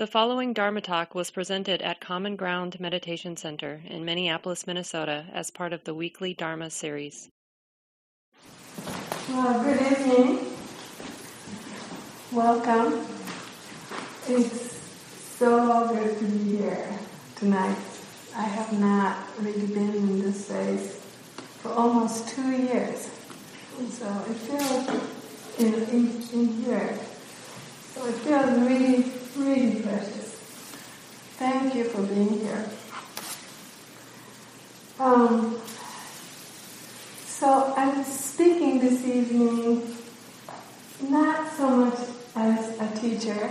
The following Dharma talk was presented at Common Ground Meditation Center in Minneapolis, Minnesota, as part of the weekly Dharma series. Well, good evening. Welcome. It's so good to be here tonight. I have not really been in this space for almost two years. So it feels in, in, in here. So it feels really really precious. Thank you for being here. Um, so I'm speaking this evening not so much as a teacher,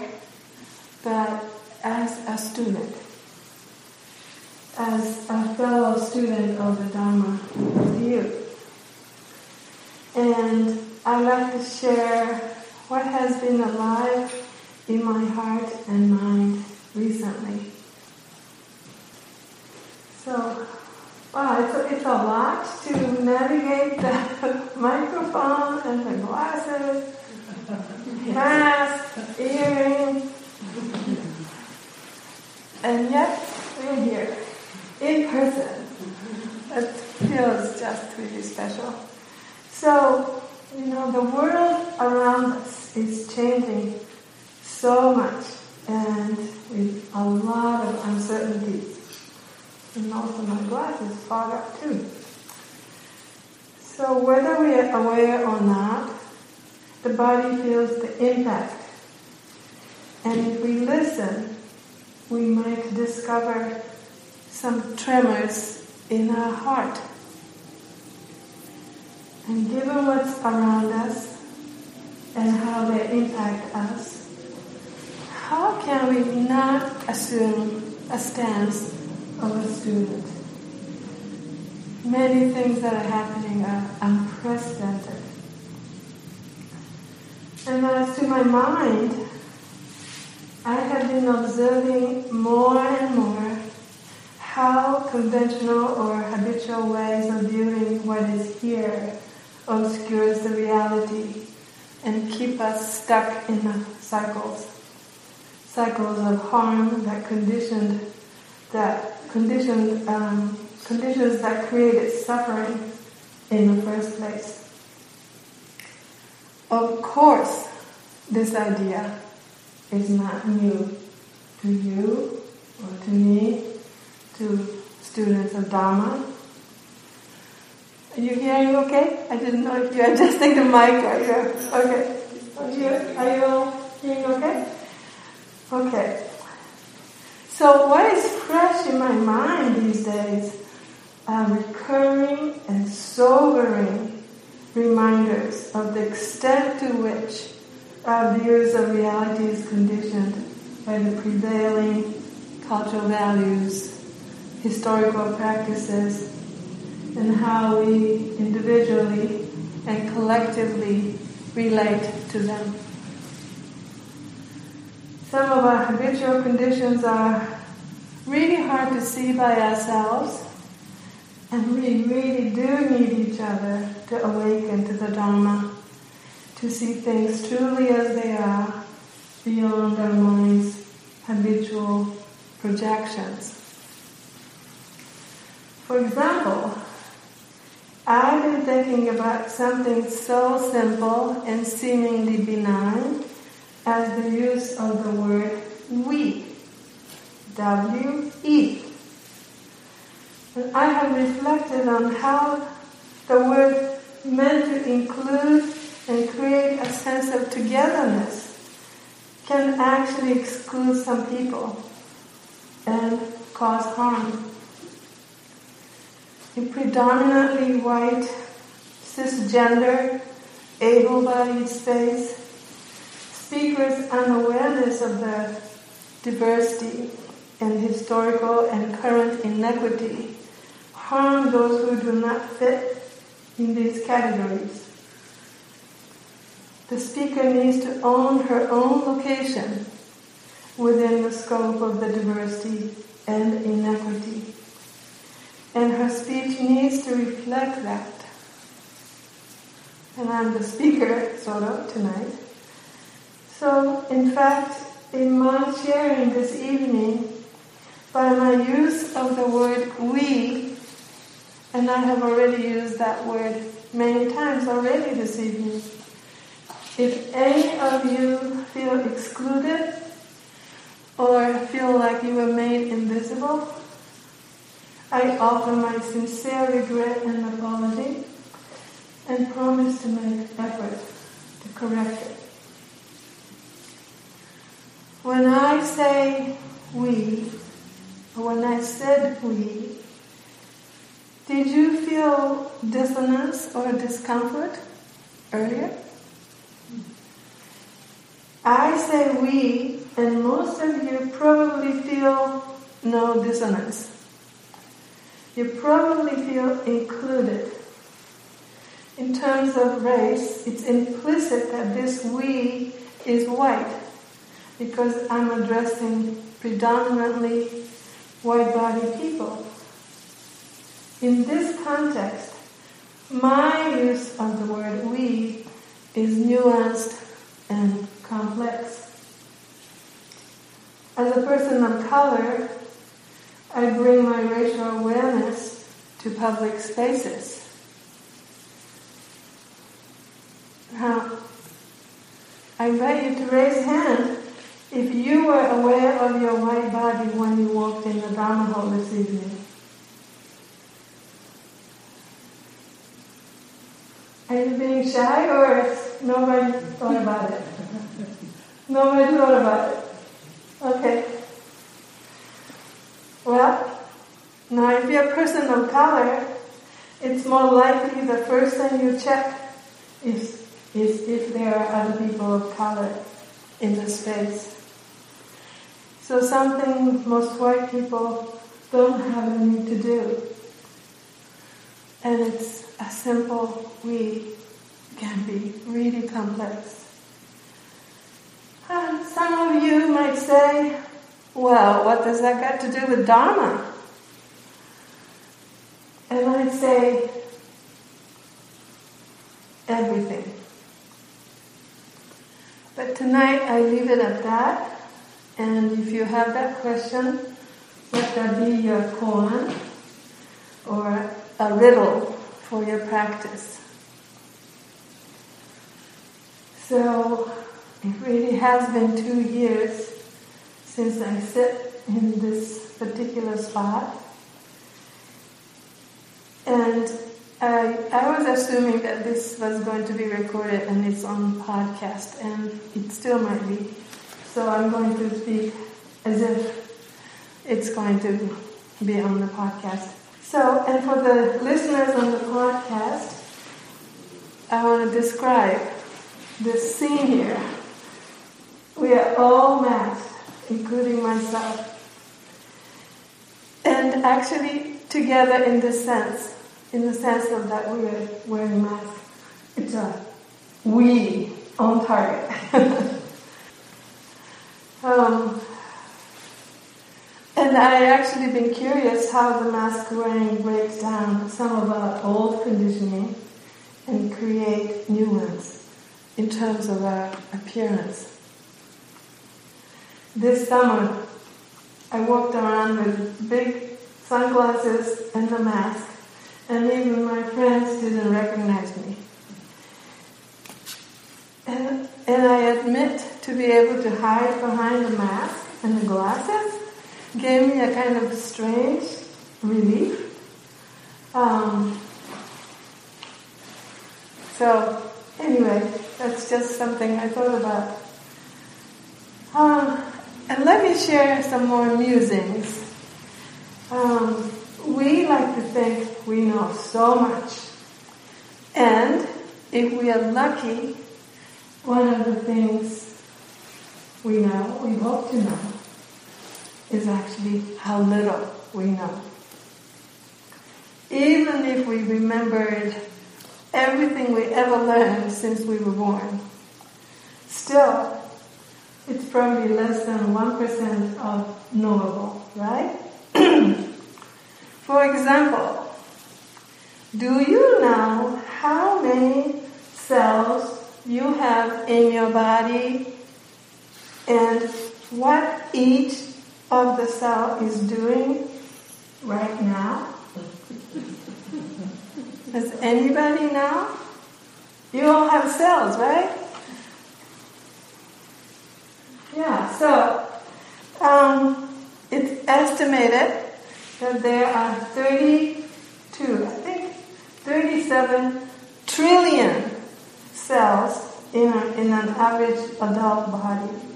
but as a student, as a fellow student of the Dharma with you. And I'd like to share what has been alive in my heart and mind recently. So, wow, it's a, it's a lot to navigate the microphone and the glasses, mask, earrings, and yet we're here in person. It feels just really special. So, you know, the world around us is changing so much and with a lot of uncertainties. And also my glasses fog up too. So whether we are aware or not, the body feels the impact. And if we listen, we might discover some tremors in our heart. And given what's around us and how they impact us, how can we not assume a stance of a student? Many things that are happening are unprecedented. And as to my mind, I have been observing more and more how conventional or habitual ways of viewing what is here obscures the reality and keep us stuck in the cycles cycles of harm that conditioned that conditioned um, conditions that created suffering in the first place. Of course, this idea is not new to you or to me, to students of Dharma. Are you hearing okay? I didn't know if you're adjusting the mic or you're okay. Are you, are you hearing okay? Okay. So what is fresh in my mind these days are recurring and sobering reminders of the extent to which uh, our views of reality is conditioned by the prevailing cultural values, historical practices, and how we individually and collectively relate to them. Some of our habitual conditions are really hard to see by ourselves, and we really do need each other to awaken to the Dharma, to see things truly as they are, beyond our mind's habitual projections. For example, I've been thinking about something so simple and seemingly benign as the use of the word we. W-E. And I have reflected on how the word meant to include and create a sense of togetherness can actually exclude some people and cause harm. In predominantly white, cisgender, able-bodied space, speakers' unawareness of the diversity and historical and current inequity harm those who do not fit in these categories. The speaker needs to own her own location within the scope of the diversity and inequity. And her speech needs to reflect that. And I'm the speaker, sort of, tonight. So, in fact, in my sharing this evening, by my use of the word we, and I have already used that word many times already this evening. If any of you feel excluded or feel like you were made invisible, I offer my sincere regret and apology and promise to make effort to correct it. When I say we, or when I said we, did you feel dissonance or discomfort earlier? I say we, and most of you probably feel no dissonance. You probably feel included. In terms of race, it's implicit that this we is white because I'm addressing predominantly white body people. In this context, my use of the word we is nuanced and complex. As a person of color, I bring my racial awareness to public spaces. Now, I invite you to raise hand if you were aware of your white body when you walked in the Dharma hall this evening. Are you being shy or nobody thought about it? Nobody thought about it. Okay. Well, now if you're a person of color, it's more likely the first thing you check is, is if there are other people of color in the space. So something most white people don't have any to do. And it's a simple we can be really complex. Uh, some of you might say, well, what does that got to do with Dharma? And I'd say, everything. But tonight I leave it at that. And if you have that question, let that be your koan or a riddle for your practice. So it really has been two years since I sit in this particular spot. And I, I was assuming that this was going to be recorded and it's on podcast, and it still might be. So I'm going to speak as if it's going to be on the podcast. So, and for the listeners on the podcast, I want to describe this scene here. We are all masked, including myself. And actually together in this sense, in the sense of that we are wearing masks. It's a we on target. Um, and I actually been curious how the mask wearing breaks down some of our old conditioning and create new ones in terms of our appearance. This summer, I walked around with big sunglasses and a mask, and even my friends didn't recognize me. And, and I admit to be able to hide behind the mask and the glasses gave me a kind of strange relief. Um, so anyway, that's just something I thought about. Um, and let me share some more musings. Um, we like to think we know so much. And if we are lucky, one of the things we know, we hope to know, is actually how little we know. Even if we remembered everything we ever learned since we were born, still, it's probably less than 1% of knowable, right? For example, do you know how many cells you have in your body and what each of the cell is doing right now? Does anybody know? You all have cells, right? Yeah, so um, it's estimated that there are 32, I think 37 trillion cells in, a, in an average adult body.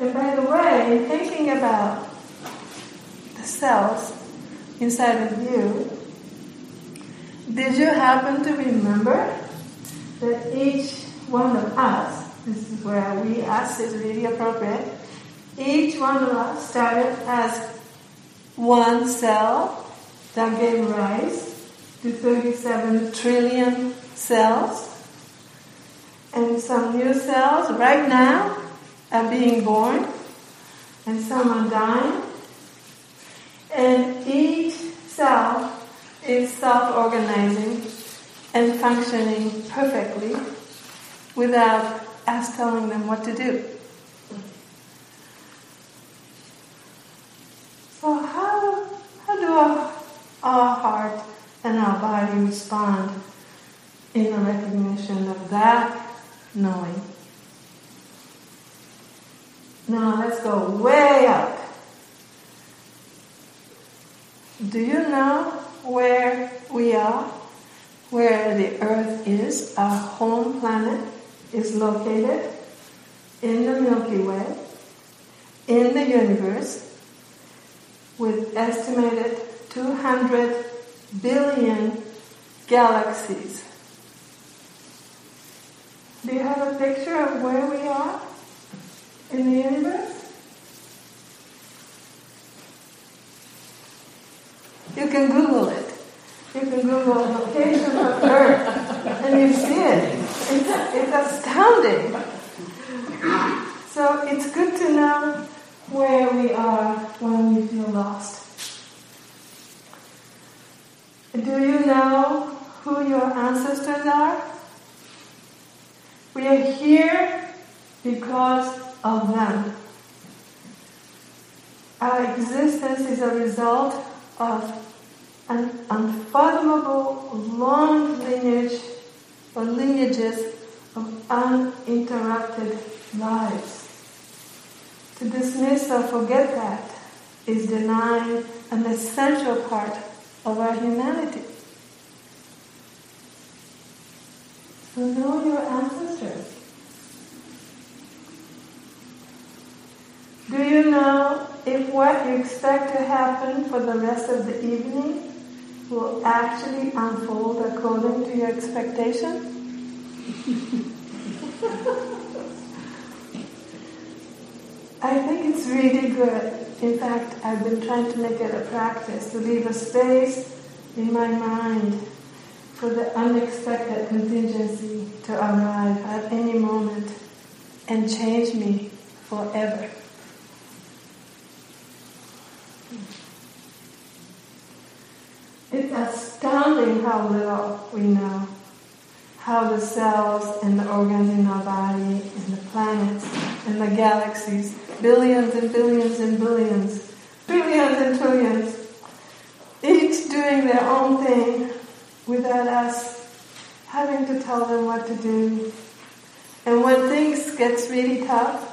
And by the way, thinking about the cells inside of you, did you happen to remember that each one of us, this is where we ask is really appropriate, each one of us started as one cell that gave rise to 37 trillion cells. And some new cells right now are being born, and some are dying. And each cell is self-organizing and functioning perfectly without us telling them what to do. So how, how do our, our heart and our body respond in the recognition of that knowing? Now let's go way up. Do you know where we are? Where the earth is, our home planet is located in the Milky Way, in the universe, with estimated 200 billion galaxies. Do you have a picture of where we are in the universe? You can Google it. You can Google the location of Earth and you see it. It's, it's astounding. So it's good to know where we are when we feel lost. Do you know who your ancestors are? We are here because of them. Our existence is a result of an unfathomable long lineage or lineages of uninterrupted lives. To dismiss or forget that is denying an essential part of our humanity. So know your ancestors. Do you know if what you expect to happen for the rest of the evening will actually unfold according to your expectation? I think it's really good. In fact, I've been trying to make it a practice to leave a space in my mind for the unexpected contingency to arrive at any moment and change me forever. It's astounding how little we know. How the cells and the organs in our body and the planets and the galaxies, billions and billions and billions, trillions and trillions, each doing their own thing without us having to tell them what to do. And when things gets really tough,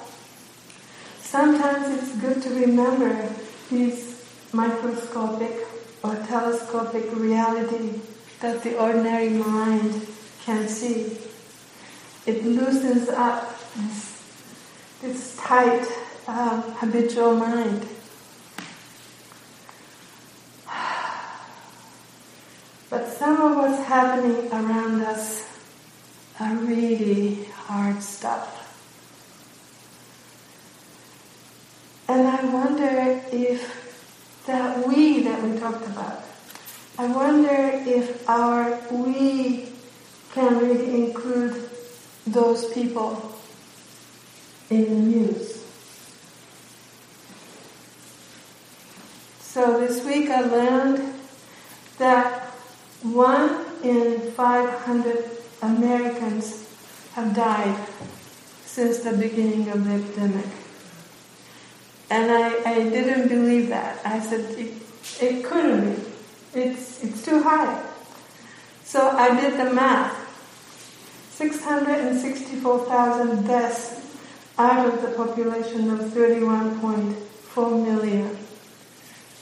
sometimes it's good to remember these microscopic or telescopic reality that the ordinary mind can see. It loosens up this, this tight um, habitual mind. But some of what's happening around us are really hard stuff. And I wonder if that we that we talked about, I wonder if our we can really include those people in the news. So this week I learned that one in 500 Americans have died since the beginning of the epidemic. And I, I didn't believe that. I said, it, it couldn't be. It's, it's too high. So I did the math. 664,000 deaths out of the population of 31.4 million.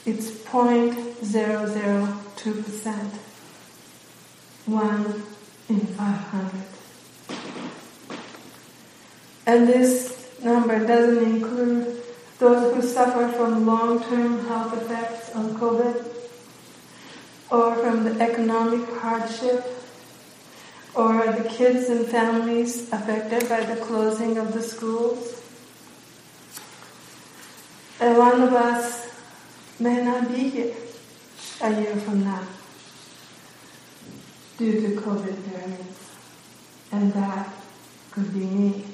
It's 0.002%. One in 500. And this number doesn't include those who suffer from long-term health effects of COVID or from the economic hardship or the kids and families affected by the closing of the schools. And one of us may not be here a year from now due to COVID variants. And that could be me,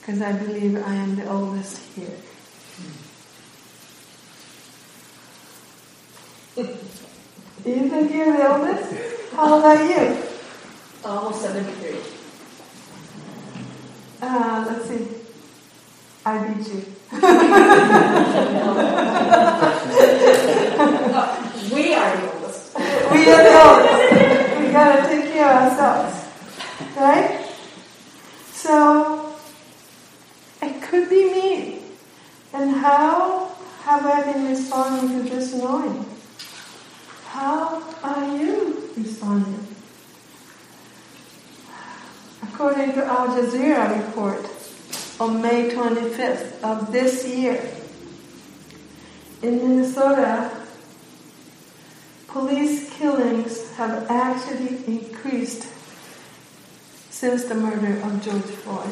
because I believe I am the oldest here. you think you're the oldest? How old are you? Almost 73. Uh, let's see. I beat you. we are the oldest. we are the oldest. We gotta take care of ourselves. Right? So, it could be me. And how have I been responding to this knowing? How are you responding? According to Al Jazeera report on May 25th of this year, in Minnesota, police killings have actually increased since the murder of George Floyd.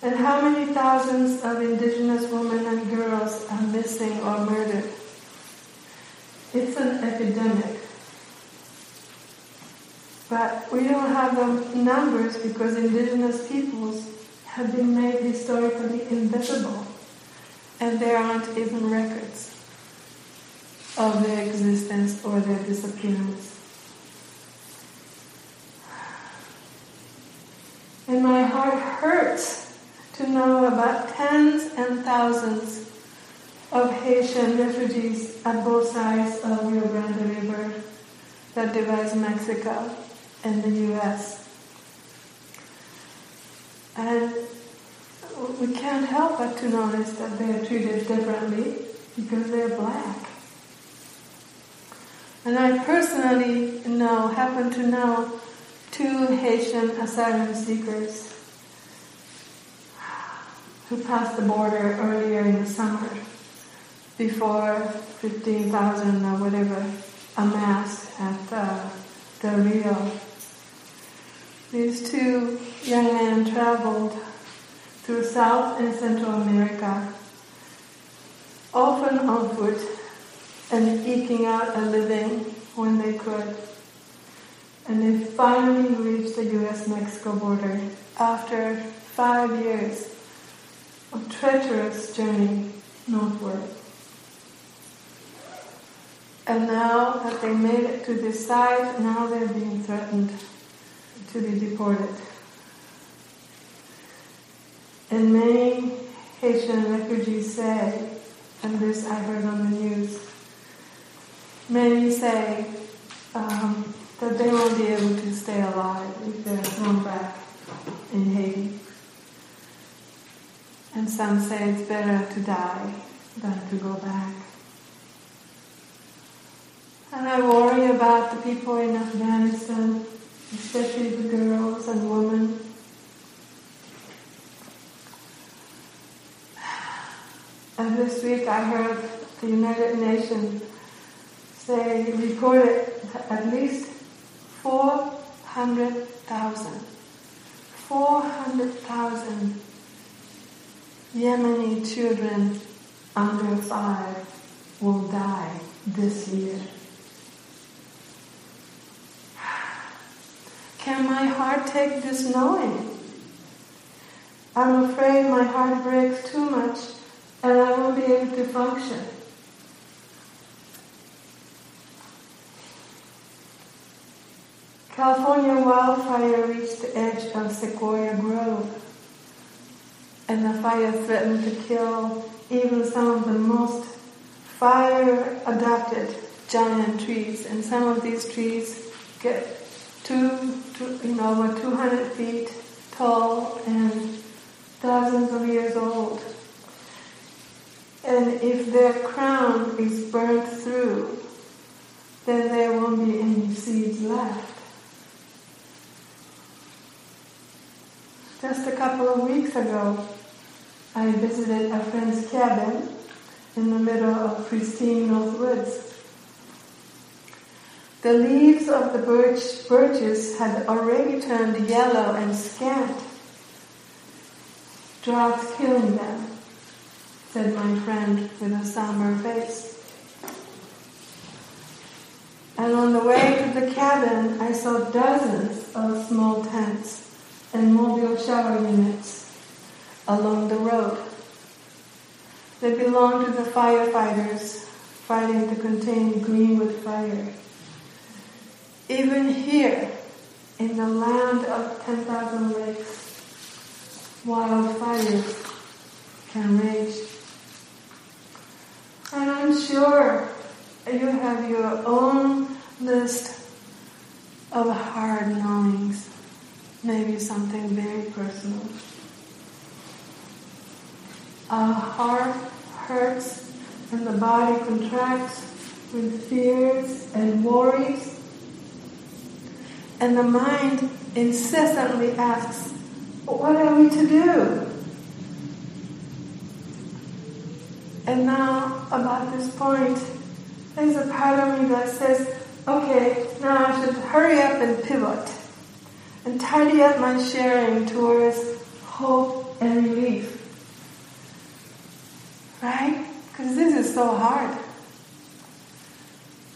And how many thousands of indigenous women and girls are missing or murdered? It's an epidemic. But we don't have the numbers because indigenous peoples have been made historically invisible. And there aren't even records of their existence or their disappearance. And my heart hurts to know about tens and thousands of Haitian refugees at both sides of the Rio Grande River that divides Mexico and the U.S. And we can't help but to notice that they are treated differently because they're black. And I personally know, happen to know, two Haitian asylum seekers who passed the border earlier in the summer before 15,000 or whatever amassed at uh, Del Rio. These two young men traveled through South and Central America, often on foot and eking out a living when they could. And they finally reached the US-Mexico border after five years of treacherous journey northward. And now that they made it to this side, now they're being threatened to be deported. And many Haitian refugees say, and this I heard on the news, many say um, that they won't be able to stay alive if they're thrown back in Haiti. And some say it's better to die than to go back. And I worry about the people in Afghanistan, especially the girls and women. And this week I heard the United Nations say, reported at least 400,000, 400,000 Yemeni children under five will die this year. Can my heart take this knowing? I'm afraid my heart breaks too much and I won't be able to function. California wildfire reached the edge and the fire threatened to kill even some of the most fire adapted giant trees. And some of these trees get two, two you know, over 200 feet tall and thousands of years old. And if their crown is burnt through, then there won't be any seeds left. Just a couple of weeks ago, I visited a friend's cabin in the middle of pristine North Woods. The leaves of the birch, birches had already turned yellow and scant, droughts killing them, said my friend with a somber face. And on the way to the cabin, I saw dozens of small tents and mobile shower units along the road. They belong to the firefighters fighting to contain Greenwood fire. Even here, in the land of 10,000 lakes, wildfires can rage. And I'm sure you have your own list of hard knowings maybe something very personal. Our heart hurts and the body contracts with fears and worries. And the mind incessantly asks, what are we to do? And now, about this point, there's a part of me that says, okay, now I should hurry up and pivot and tidy up my sharing towards hope and relief. Right? Because this is so hard.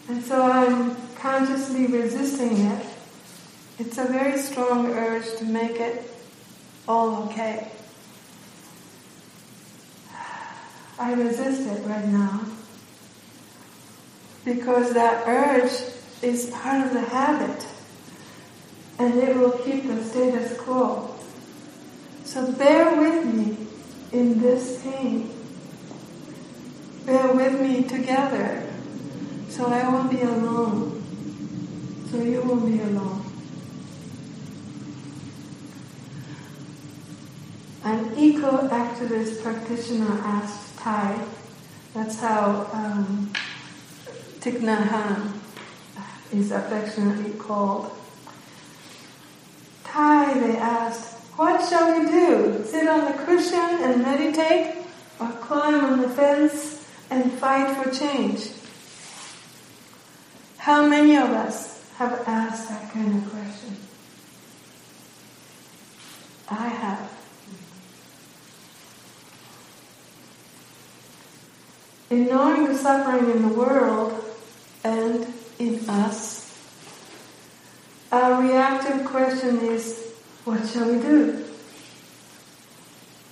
And so I'm consciously resisting it. It's a very strong urge to make it all okay. I resist it right now because that urge is part of the habit and it will keep the status quo. So bear with me in this pain. Bear with me together so I won't be alone. So you won't be alone. An eco-activist practitioner asked Thay, that's how um, Thich Nhat Hanh is affectionately called, Thay, they asked, what shall we do? Sit on the cushion and meditate or climb on the fence and fight for change? How many of us have asked that kind of question? I have. In knowing the suffering in the world and in us, our reactive question is, what shall we do?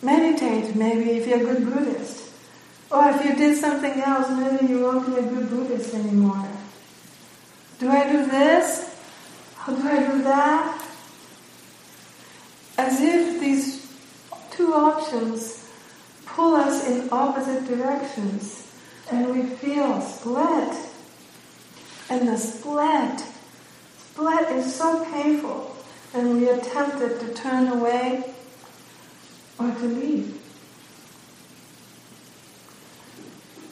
Meditate, maybe if you're a good Buddhist. Or if you did something else, maybe you won't be a good Buddhist anymore. Do I do this? How do I do that? As if these two options pull us in opposite directions and we feel split. And the split Split is so painful, and we are tempted to turn away or to leave.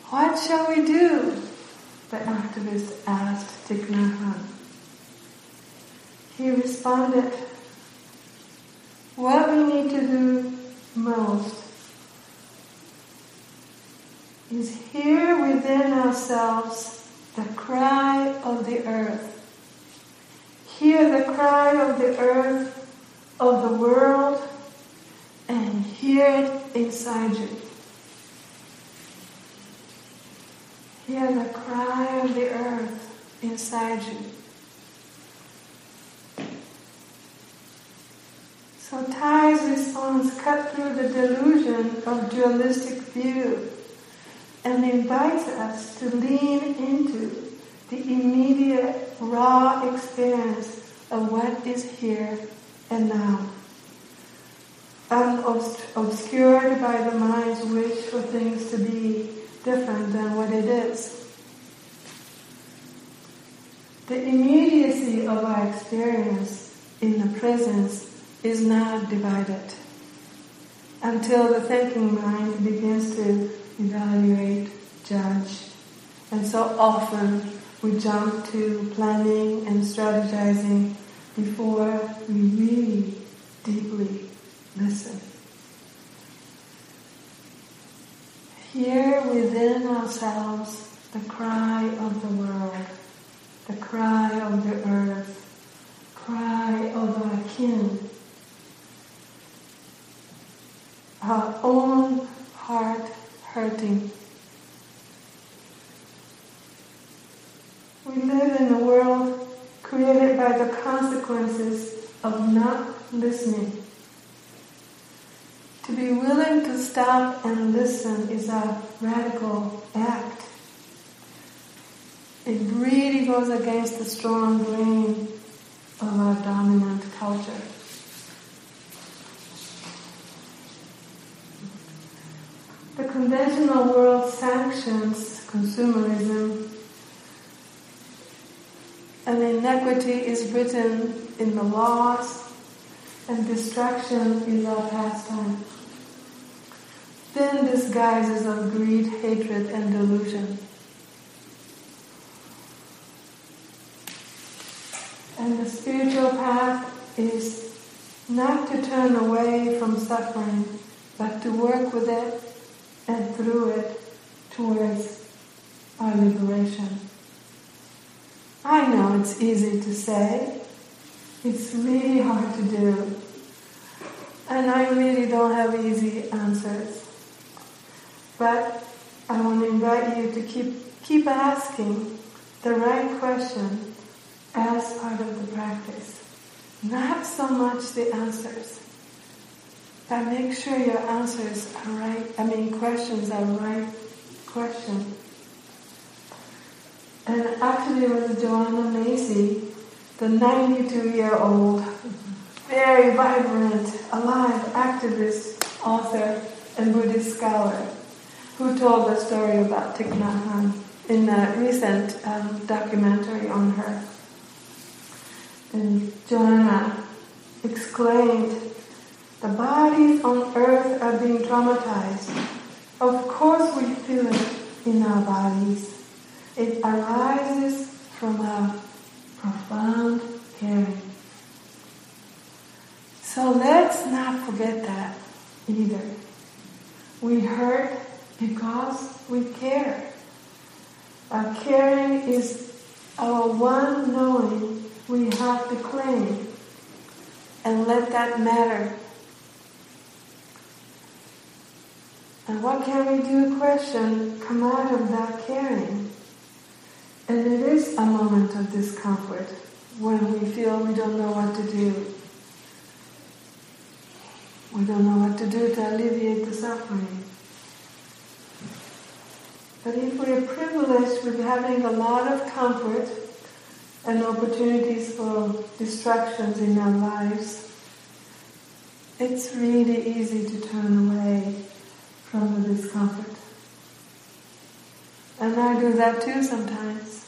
What shall we do? The activist asked Thich Nhat. He responded, what we need to do most is hear within ourselves the cry of the earth Hear the cry of the earth, of the world, and hear it inside you. Hear the cry of the earth inside you. So Thay's response cut through the delusion of dualistic view and invites us to lean into the immediate raw experience of what is here and now, unobscured by the mind's wish for things to be different than what it is. The immediacy of our experience in the presence is not divided until the thinking mind begins to evaluate, judge. And so often we jump to planning and strategizing before we really deeply listen. Hear within ourselves the cry of the world, the cry of the earth, cry of our kin, our own heart hurting. We live in a world created by the consequences of not listening. To be willing to stop and listen is a radical act. It really goes against the strong grain of our dominant culture. The conventional world sanctions consumerism and inequity is written in the laws and destruction is our pastime. Thin disguises of greed, hatred, and delusion. And the spiritual path is not to turn away from suffering, but to work with it and through it towards our liberation. I know it's easy to say, it's really hard to do, and I really don't have easy answers. But I want to invite you to keep, keep asking the right question as part of the practice. Not so much the answers, but make sure your answers are right, I mean questions are right question. And actually it was Joanna Macy, the 92 year old, very vibrant, alive activist, author, and Buddhist scholar, who told the story about Thich Nhat Hanh in a recent um, documentary on her. And Joanna exclaimed, the bodies on earth are being traumatized. Of course we feel it in our bodies. It arises from a profound caring. So let's not forget that either. We hurt because we care. Our caring is our one knowing we have to claim and let that matter And what can we do question come out of that caring? And it is a moment of discomfort when we feel we don't know what to do. We don't know what to do to alleviate the suffering. But if we're privileged with having a lot of comfort and opportunities for distractions in our lives, it's really easy to turn away from the discomfort. And I do that too sometimes.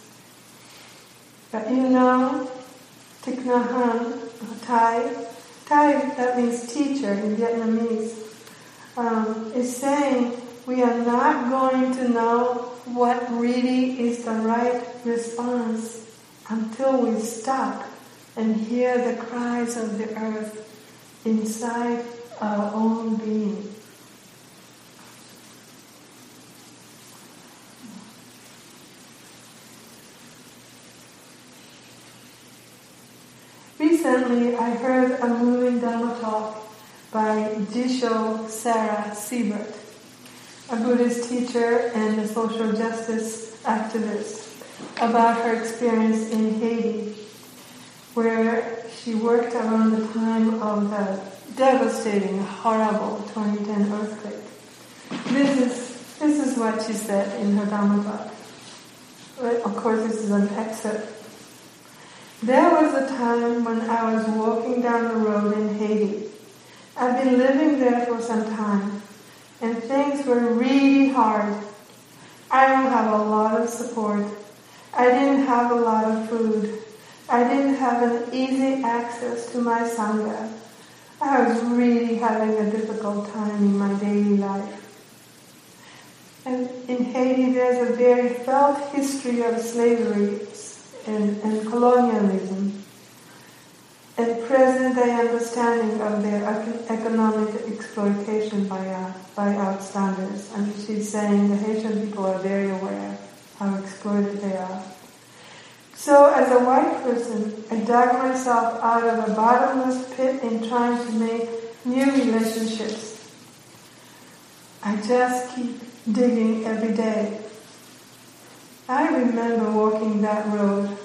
But you know, Thich Nhat Thay, Thay, that means teacher in Vietnamese, um, is saying we are not going to know what really is the right response until we stop and hear the cries of the earth inside our own being. Recently, I heard a moving Dhamma talk by Jisho Sarah Siebert, a Buddhist teacher and a social justice activist, about her experience in Haiti, where she worked around the time of the devastating, horrible 2010 earthquake. This is, this is what she said in her Dhamma talk. Of course, this is an excerpt There was a time when I was walking down the road in Haiti. I've been living there for some time, and things were really hard. I don't have a lot of support. I didn't have a lot of food. I didn't have an easy access to my Sangha. I was really having a difficult time in my daily life. And in Haiti, there's a very felt history of slavery and, and colonialism, and present-day understanding of their economic exploitation by, by outstanders. And she's saying the Haitian people are very aware how exploited they are. So as a white person, I dug myself out of a bottomless pit in trying to make new relationships. I just keep digging every day. I remember walking that road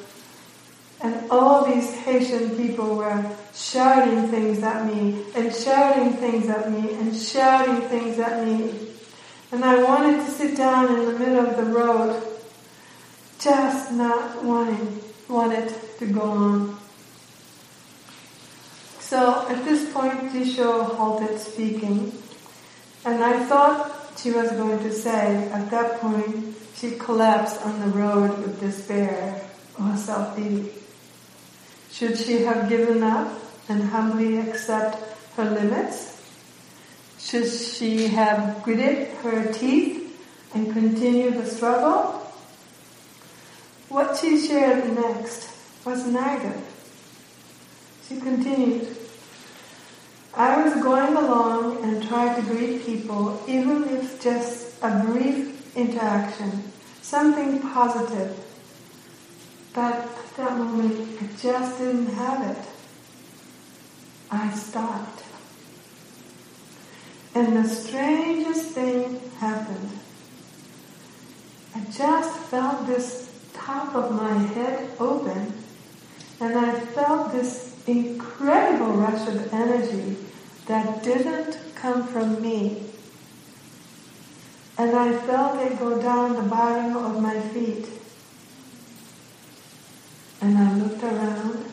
and all these Haitian people were shouting things at me and shouting things at me and shouting things at me. And I wanted to sit down in the middle of the road just not wanting, wanted to go on. So at this point, Jisho halted speaking, and I thought she was going to say, at that point, she collapsed on the road with despair or self-pity. Should she have given up and humbly accept her limits? Should she have gritted her teeth and continue the struggle? What she shared next was neither. She continued, I was going along and tried to greet people, even if just a brief interaction, something positive. But at that moment, I just didn't have it. I stopped. And the strangest thing happened. I just felt this top of my head open and I felt this incredible rush of energy that didn't come from me. And I felt it go down the bottom of my feet. And I looked around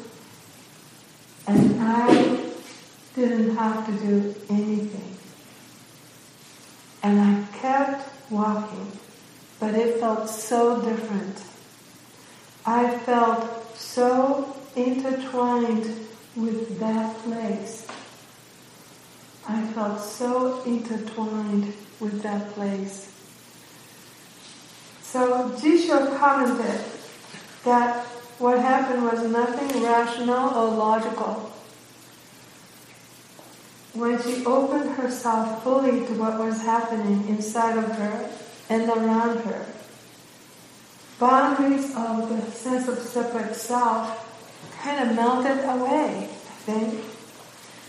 and I didn't have to do anything. And I kept walking, but it felt so different. I felt so intertwined with that place. I felt so intertwined with that place. So Jisho commented that what happened was nothing rational or logical. When she opened herself fully to what was happening inside of her and around her, boundaries of the sense of separate self kind of melted away, I think.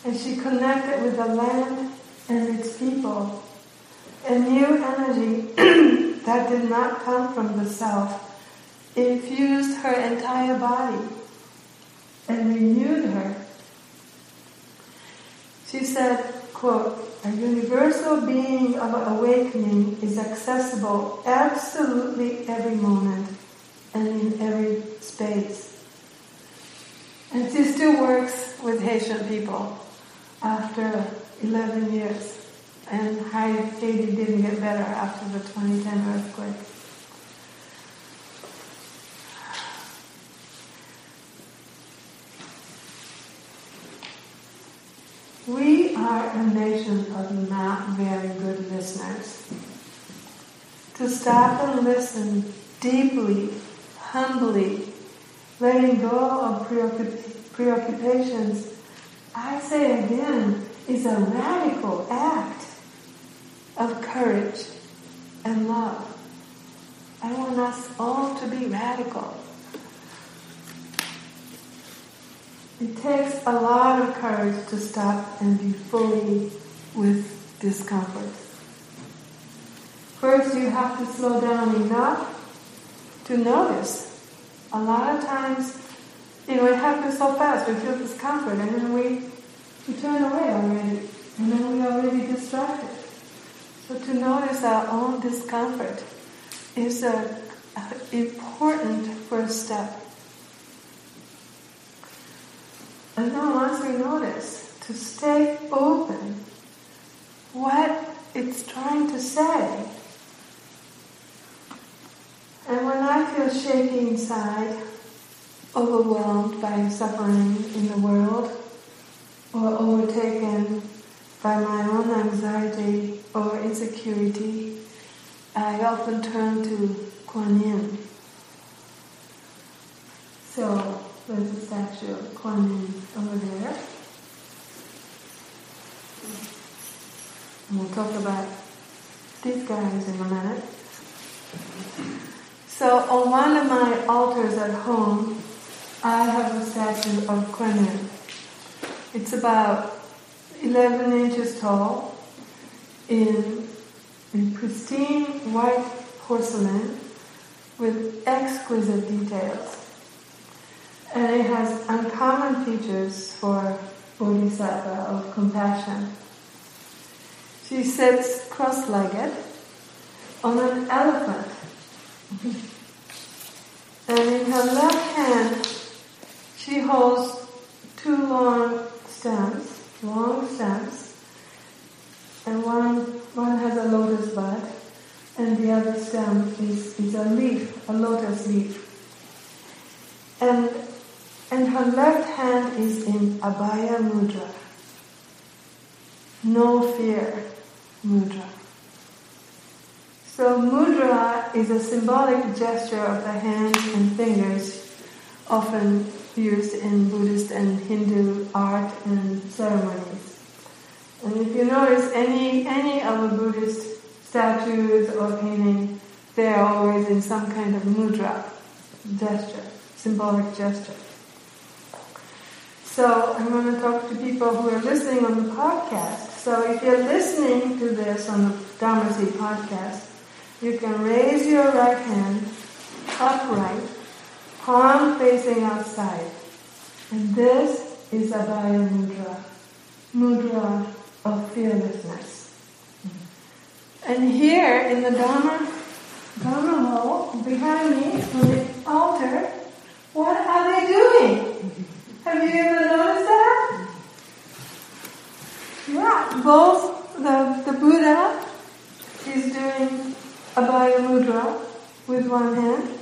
And she connected with the land and its people. A new energy that did not come from the self infused her entire body and renewed her. She said, quote, a universal being of awakening is accessible absolutely every moment and in every space. And she still works with Haitian people after 11 years. And Haiti didn't get better after the 2010 earthquake. We are a nation of not very good listeners. To stop and listen deeply, humbly, letting go of preoccup- preoccupations, I say again, is a radical act of courage and love. I want us all to be radical. It takes a lot of courage to stop and be fully with discomfort. First, you have to slow down enough to notice. A lot of times, you know, it happens so fast. We feel discomfort and then we, we turn away already. And then we're already distracted. So to notice our own discomfort is an important first step. And now once we notice, to stay open, what it's trying to say. And when I feel shaky inside, overwhelmed by suffering in the world, or overtaken by my own anxiety or insecurity, I often turn to Kuan Yin. So there's a statue of Kuan Yin over there. And we'll talk about these guys in a minute. So on one of my altars at home, I have a statue of Kuan Yin. It's about 11 inches tall in, in pristine white porcelain with exquisite details. And it has uncommon features for Bodhisattva of compassion. She sits cross-legged on an elephant. And in her left hand, she holds two long stems, long stems, and one, one has a lotus bud, and the other stem is, is a leaf, a lotus leaf. And, and her left hand is in Abhaya Mudra, no fear mudra. So mudra is a symbolic gesture of the hands and fingers, often used in Buddhist and Hindu art and ceremonies. And if you notice any any of the Buddhist statues or painting, they are always in some kind of mudra, gesture, symbolic gesture. So I'm going to talk to people who are listening on the podcast. So if you're listening to this on the Dharma Seed podcast, you can raise your right hand upright, palm facing outside. And this is Abhaya Mudra, Mudra of fearlessness. And here in the Dharma, Dharma hall, behind me, on the altar, what are they doing? Have you ever noticed that? Yeah, both the, the Buddha is doing Abhaya Mudra with one hand,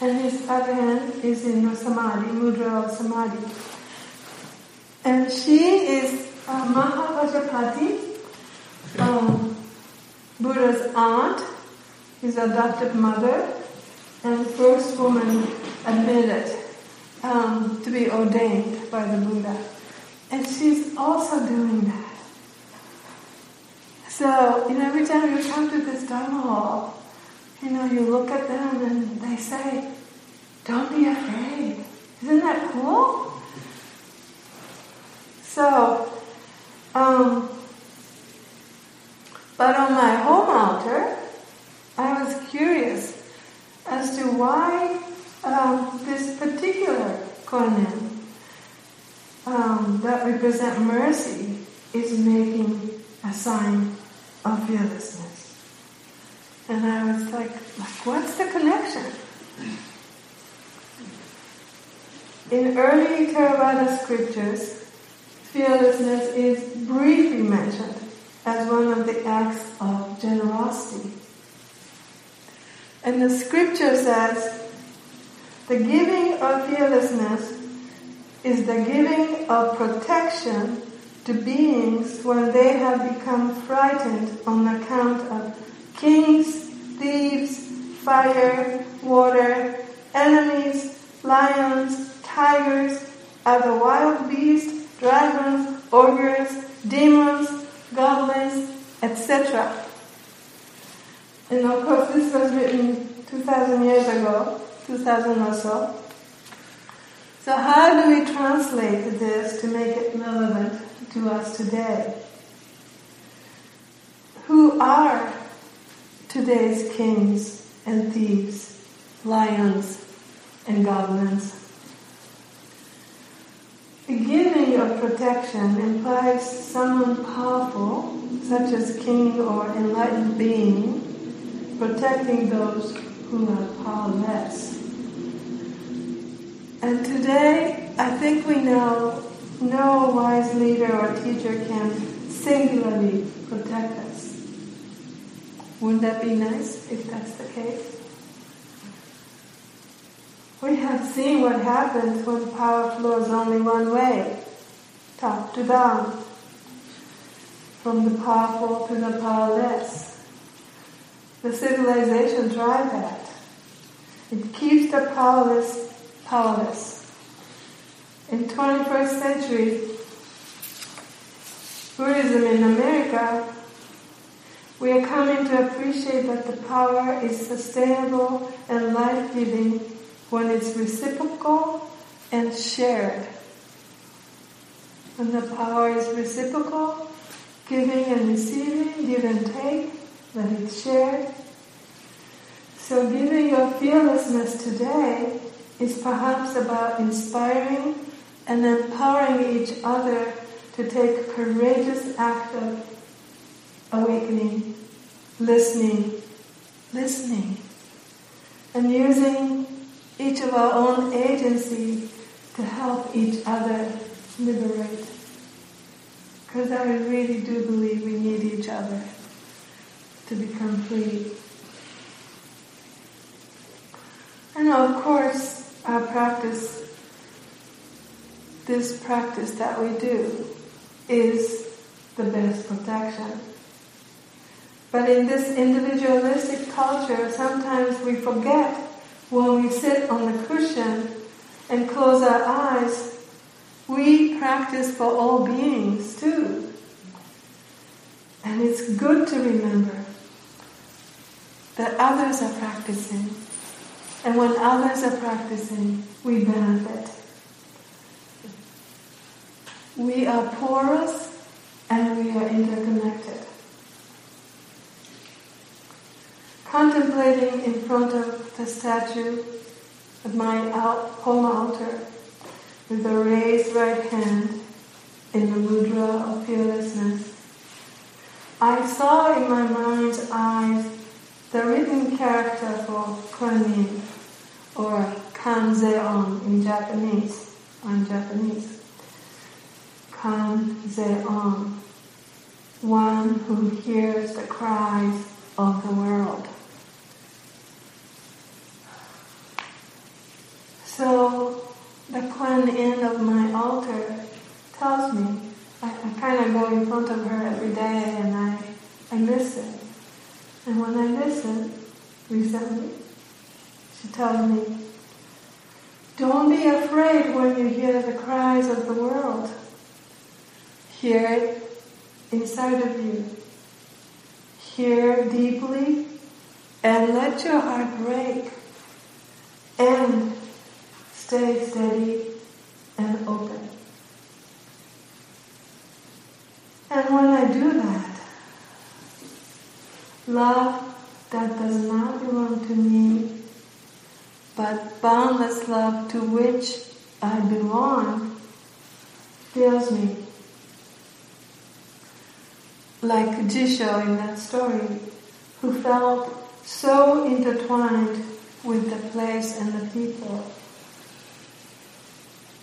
and his other hand is in a Samadhi, Mudra of Samadhi. And she is uh, Mahaprajapati, um, Buddha's aunt, his adopted mother, and first woman admitted um, to be ordained by the Buddha. And she's also doing that. So, you know, every time you come to this Dharma hall, you know, you look at them and they say, don't be afraid. Isn't that cool? So, um, but on my home altar, I was curious as to why um, this particular Kuan um, that represent mercy is making a sign of fearlessness. And I was like, like, what's the connection? In early Theravada scriptures, fearlessness is briefly mentioned as one of the acts of generosity. And the scripture says, the giving of fearlessness is the giving of protection to beings when they have become frightened on account of kings, thieves, fire, water, enemies, lions, tigers, other wild beasts, dragons, ogres, demons, goblins, etc. And of course this was written 2000 years ago, 2000 or so. So how do we translate this to make it relevant to us today? Who are today's kings and thieves, lions and goblins? The giving of protection implies someone powerful, such as king or enlightened being, protecting those who are powerless. And today, I think we know no wise leader or teacher can singularly protect us. Wouldn't that be nice if that's the case? We have seen what happens when power flows only one way, top to down, from the powerful to the powerless. The civilization tried that. It keeps the powerless powerless. In 21st century Buddhism in America, we are coming to appreciate that the power is sustainable and life-giving when it's reciprocal and shared. When the power is reciprocal, giving and receiving, give and take, that it's shared. So giving your fearlessness today is perhaps about inspiring and empowering each other to take courageous act of awakening, listening, listening, and using each of our own agency to help each other liberate. Because I really do believe we need each other to become free. And of course, our practice this practice that we do is the best protection. But in this individualistic culture, sometimes we forget when we sit on the cushion and close our eyes, we practice for all beings too. And it's good to remember that others are practicing. And when others are practicing, we benefit. We are porous and we are interconnected. Contemplating in front of the statue of my home altar with a raised right hand in the mudra of fearlessness, I saw in my mind's eyes the written character for Kuan Yin, or Kanzeon in Japanese, on Japanese. Kanzeon, one who hears the cries of the world. So the Kuan Yin of my altar tells me, I, I kind of go in front of her every day and I, I listen. And when I listen, recently, she tells me, don't be afraid when you hear the cries of the world. Hear it inside of you. Hear deeply and let your heart break and stay steady and open. And when I do that, love that does not belong to me, but boundless love to which I belong, fills me like Jisho in that story, who felt so intertwined with the place and the people.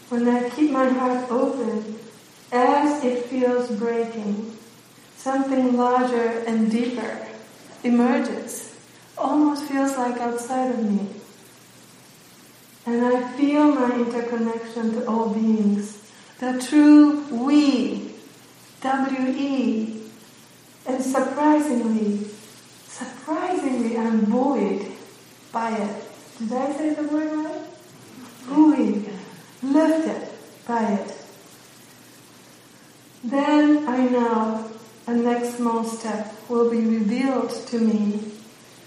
When I keep my heart open, as it feels breaking, something larger and deeper emerges, almost feels like outside of me. And I feel my interconnection to all beings, the true we, W-E, and surprisingly, surprisingly, I'm buoyed by it. Did I say the word right? Buoyed, lifted by it. Then I know a next small step will be revealed to me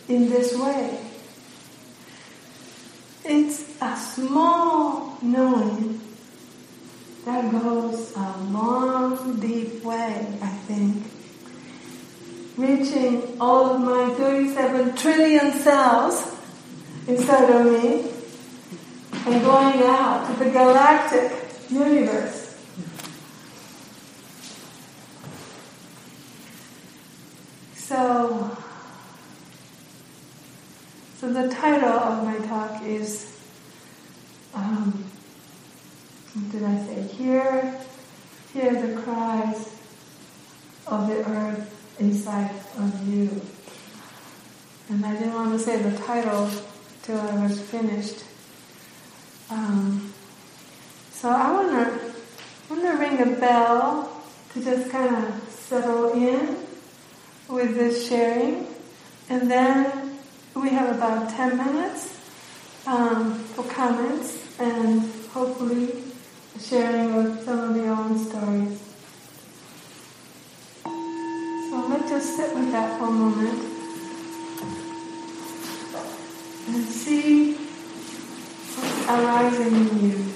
in this way. It's a small knowing that goes a long, deep way, I think reaching all of my 37 trillion cells inside of me and going out to the galactic universe. So, so the title of my talk is, um, what did I say? Hear, hear the cries of the earth inside of you. And I didn't want to say the title till I was finished. Um, so I want to want to ring a bell to just kind of settle in with this sharing, and then we have about ten minutes um, for comments and hopefully sharing of some of your own stories. So let's just sit with that for a moment and see what's arising in you.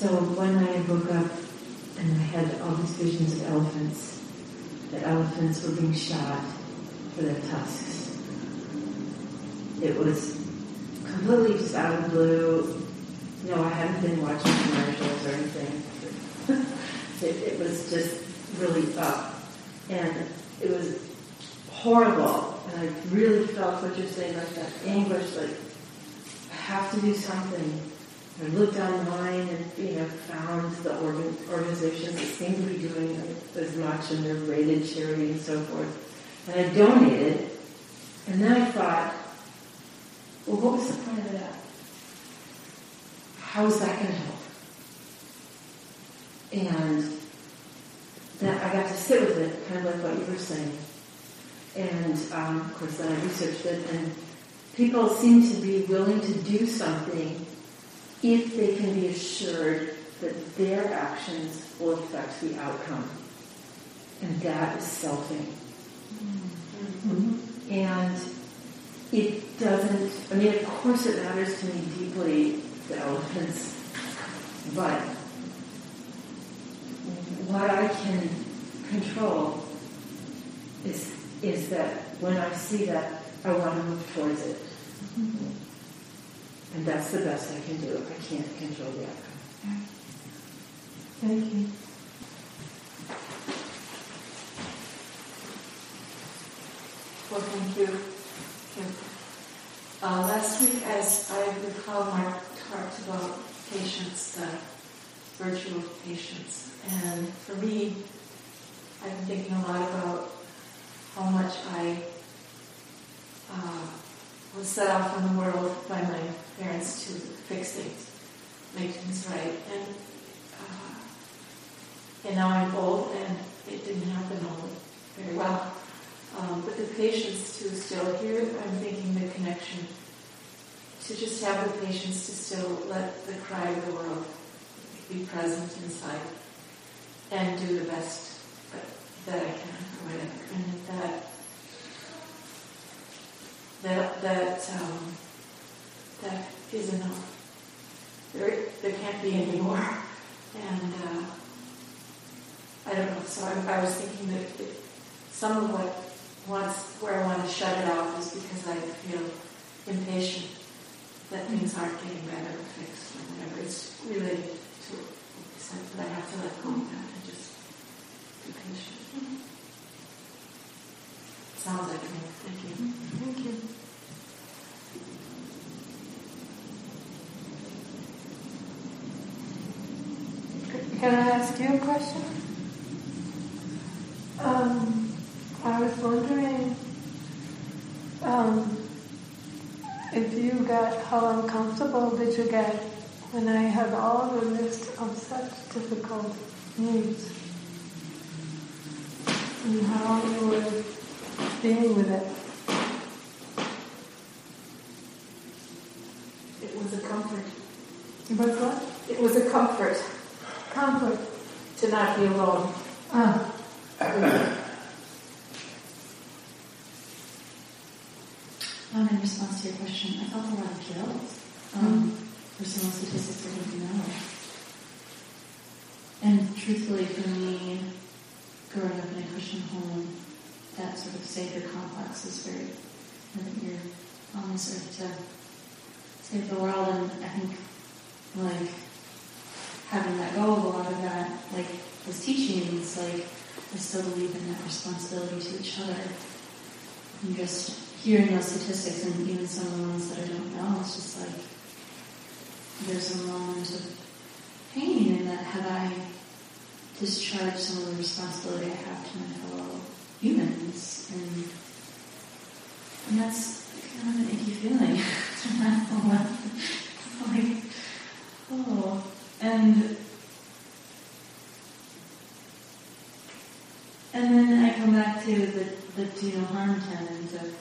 So one night I woke up and I had all these visions of elephants. That elephants were being shot for their tusks. It was completely just out of the blue. No, I hadn't been watching commercials or anything. it, it was just really up. And it was horrible. And I really felt what you're saying, like that anguish, like, I have to do something. I looked online and you know found the organ, organizations that seem to be doing as much and they're rated charity and so forth. And I donated. And then I thought, well, what was the point of that? How is that going to help? And then I got to sit with it, kind of like what you were saying. And um, of course, then I researched it, and people seem to be willing to do something if they can be assured that their actions will affect the outcome. And that is selfing. Mm-hmm. And it doesn't, I mean, of course it matters to me deeply, the elephants, but what I can control is, is that when I see that, I want to move towards it. Mm-hmm. And that's the best I can do. I can't control the outcome. Thank you. Well, thank you. Uh, last week, as I recall, Mark talked about patience, the virtue of patience. And for me, I've been thinking a lot about how much I uh, was set off in the world by my parents to fix things, make things right. And uh, and now I'm old, and it didn't happen all very well. Um, but the patience to still here, I'm thinking the connection to just have the patience to still let the cry of the world be present inside and do the best that I can or whatever. And that that that um, that is enough. There there can't be any more. And uh. So I, I was thinking that it, some of what once where I want to shut it off is because I feel impatient that things aren't getting better or fixed or whatever. It's related to it, that I have to let go of that and just be patient. Mm-hmm. Sounds like me. Thank you. Thank you. Can I ask you a question? Um, I was wondering um, if you got how uncomfortable did you get when I had all the list of such difficult needs and how you were dealing with it. It was a comfort. It was what? It was a comfort Comfort. to not be alone. Ah, Um, in response to your question, I felt a lot of guilt um, for some statistics I didn't know. And truthfully, for me, growing up in a Christian home, that sort of savior complex is very, you know, you're on this earth to save the world. And I think, like, having let go of a lot of that, like, those teachings, like, I still believe in that responsibility to each other. And just hearing those statistics and even some of the ones that I don't know, it's just like there's a moment of pain in that have I discharged some of the responsibility I have to my fellow humans and and that's kind of an icky feeling. like, oh, and and then I come back to the do no harm tenant of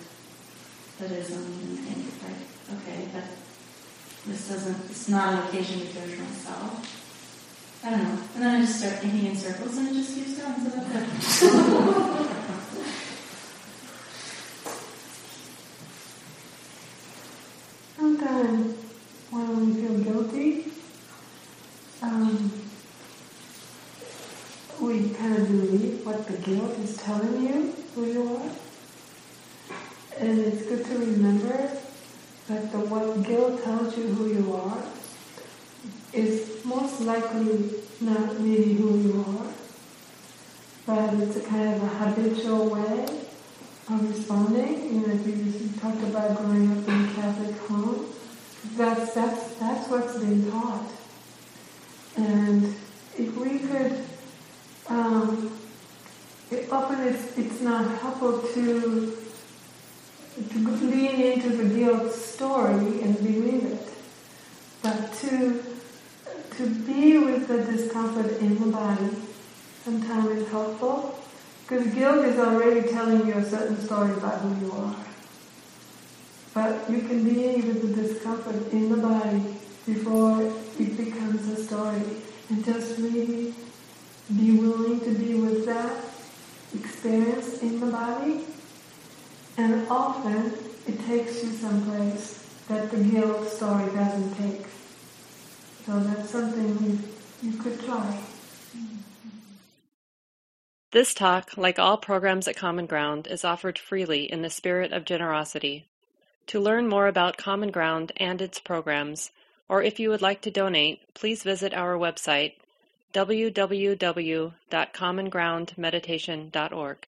Buddhism and think like, okay, but this doesn't, it's not an occasion to judge myself. I don't know. And then I just start thinking in circles and it just keeps going, so that's sometimes when we feel guilty, um, we kind of believe what the guilt is telling you are. And it's good to remember that the tells you who you are is most likely not really who you are, but it's a kind of a habitual way of responding. You know, you talked about growing up in a Catholic home, that's that's that's what's been taught. And if we could, um, it, often it's it's not helpful to to lean into the guilt story and believe it, but to to be with the discomfort in the body sometimes is helpful because guilt is already telling you a certain story about who you are. But you can be with the discomfort in the body before it becomes a story and just really be willing to be with that experience in the body and often it takes you someplace that the guilt story doesn't take. So that's something you, you could try. This talk, like all programs at Common Ground, is offered freely in the spirit of generosity. To learn more about Common Ground and its programs, or if you would like to donate, please visit our website www.commongroundmeditation.org.